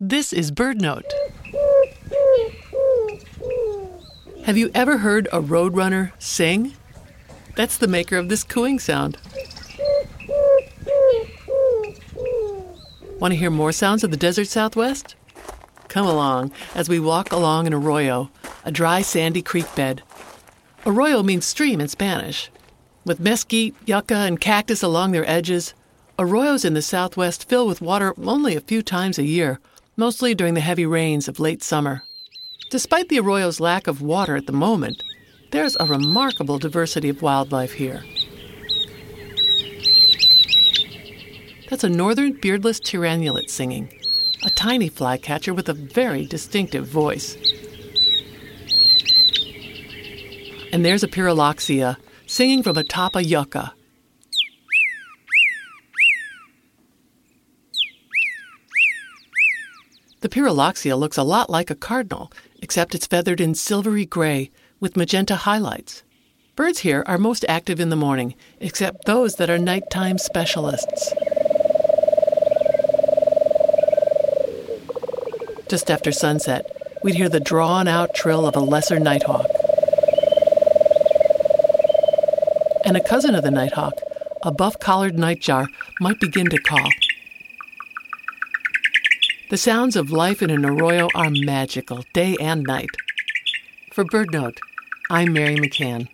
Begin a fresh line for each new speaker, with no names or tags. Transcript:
This is Bird Note. Have you ever heard a roadrunner sing? That's the maker of this cooing sound. Want to hear more sounds of the desert southwest? Come along as we walk along an arroyo, a dry sandy creek bed. Arroyo means stream in Spanish. With mesquite, yucca, and cactus along their edges, arroyos in the southwest fill with water only a few times a year, mostly during the heavy rains of late summer. Despite the arroyo's lack of water at the moment, there's a remarkable diversity of wildlife here. That's a northern beardless tyrannulet singing, a tiny flycatcher with a very distinctive voice. And there's a pyrrhuloxia singing from atop a yucca. The pyrrhuloxia looks a lot like a cardinal, except it's feathered in silvery gray with magenta highlights. Birds here are most active in the morning, except those that are nighttime specialists. Just after sunset, we'd hear the drawn out trill of a lesser nighthawk. And a cousin of the nighthawk, a buff collared nightjar, might begin to call. The sounds of life in an arroyo are magical, day and night. For Bird Note, I'm Mary McCann.